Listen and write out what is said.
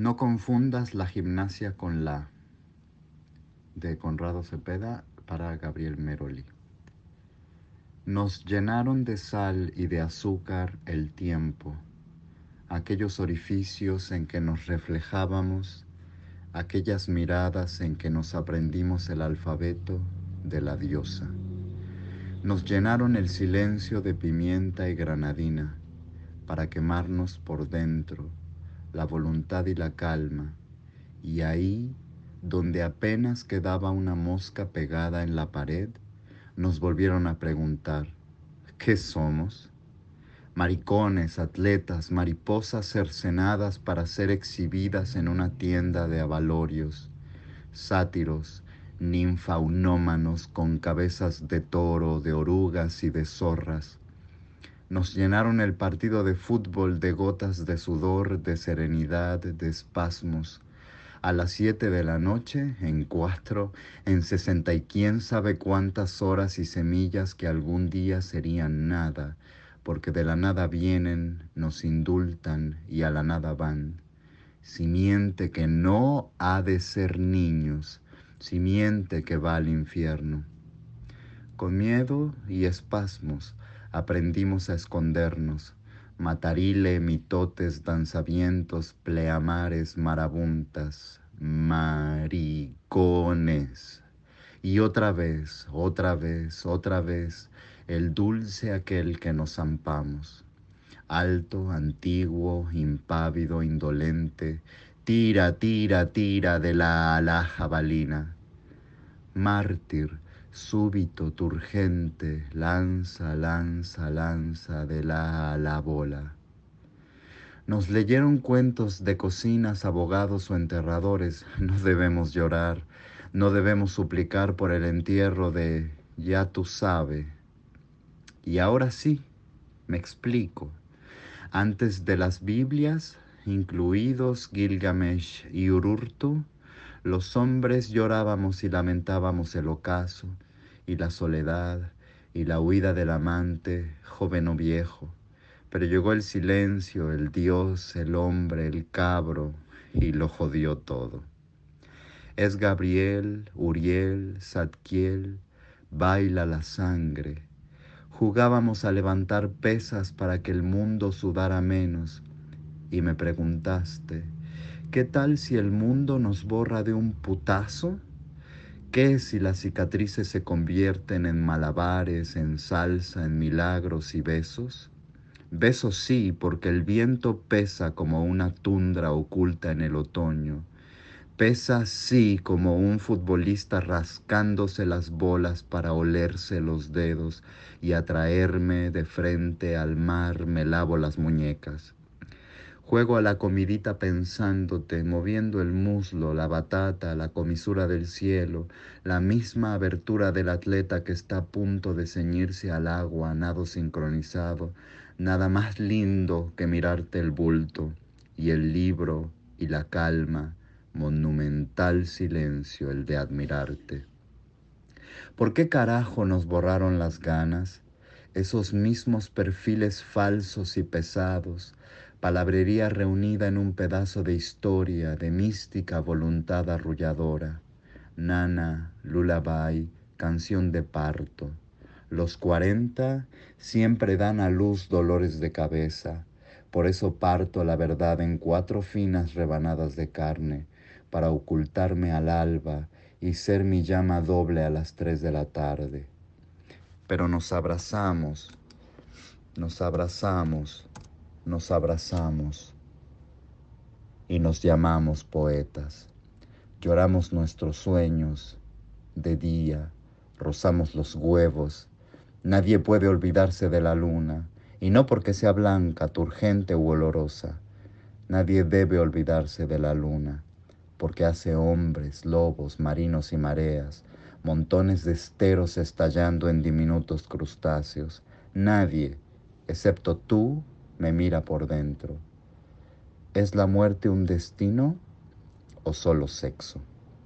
No confundas la gimnasia con la de Conrado Cepeda para Gabriel Meroli. Nos llenaron de sal y de azúcar el tiempo, aquellos orificios en que nos reflejábamos, aquellas miradas en que nos aprendimos el alfabeto de la diosa. Nos llenaron el silencio de pimienta y granadina para quemarnos por dentro la voluntad y la calma, y ahí, donde apenas quedaba una mosca pegada en la pared, nos volvieron a preguntar, ¿qué somos? Maricones, atletas, mariposas cercenadas para ser exhibidas en una tienda de avalorios, sátiros, ninfaunómanos con cabezas de toro, de orugas y de zorras. Nos llenaron el partido de fútbol de gotas de sudor, de serenidad, de espasmos, a las siete de la noche, en cuatro, en sesenta y quién sabe cuántas horas y semillas que algún día serían nada, porque de la nada vienen, nos indultan y a la nada van. Simiente que no ha de ser niños, simiente que va al infierno. Con miedo y espasmos aprendimos a escondernos, matarile, mitotes, danzavientos, pleamares, marabuntas, maricones. Y otra vez, otra vez, otra vez, el dulce aquel que nos zampamos. Alto, antiguo, impávido, indolente, tira, tira, tira de la ala jabalina. Mártir, súbito, turgente, lanza, lanza, lanza de la a la bola. Nos leyeron cuentos de cocinas, abogados o enterradores. No debemos llorar, no debemos suplicar por el entierro de ya tú sabes. Y ahora sí, me explico. Antes de las Biblias, incluidos Gilgamesh y Ururtu, los hombres llorábamos y lamentábamos el ocaso y la soledad y la huida del amante, joven o viejo. Pero llegó el silencio, el Dios, el hombre, el cabro, y lo jodió todo. Es Gabriel, Uriel, Zadkiel, baila la sangre. Jugábamos a levantar pesas para que el mundo sudara menos, y me preguntaste, ¿Qué tal si el mundo nos borra de un putazo? ¿Qué si las cicatrices se convierten en malabares, en salsa, en milagros y besos? Besos sí, porque el viento pesa como una tundra oculta en el otoño. Pesa sí como un futbolista rascándose las bolas para olerse los dedos y atraerme de frente al mar me lavo las muñecas. Juego a la comidita pensándote, moviendo el muslo, la batata, la comisura del cielo, la misma abertura del atleta que está a punto de ceñirse al agua, nado sincronizado, nada más lindo que mirarte el bulto, y el libro, y la calma, monumental silencio el de admirarte. ¿Por qué carajo nos borraron las ganas? Esos mismos perfiles falsos y pesados, palabrería reunida en un pedazo de historia, de mística voluntad arrulladora. Nana, lullaby, canción de parto. Los cuarenta siempre dan a luz dolores de cabeza, por eso parto la verdad en cuatro finas rebanadas de carne, para ocultarme al alba y ser mi llama doble a las tres de la tarde. Pero nos abrazamos, nos abrazamos, nos abrazamos y nos llamamos poetas. Lloramos nuestros sueños de día, rozamos los huevos. Nadie puede olvidarse de la luna, y no porque sea blanca, turgente u olorosa. Nadie debe olvidarse de la luna, porque hace hombres, lobos, marinos y mareas, montones de esteros estallando en diminutos crustáceos. Nadie, excepto tú me mira por dentro. ¿Es la muerte un destino o solo sexo?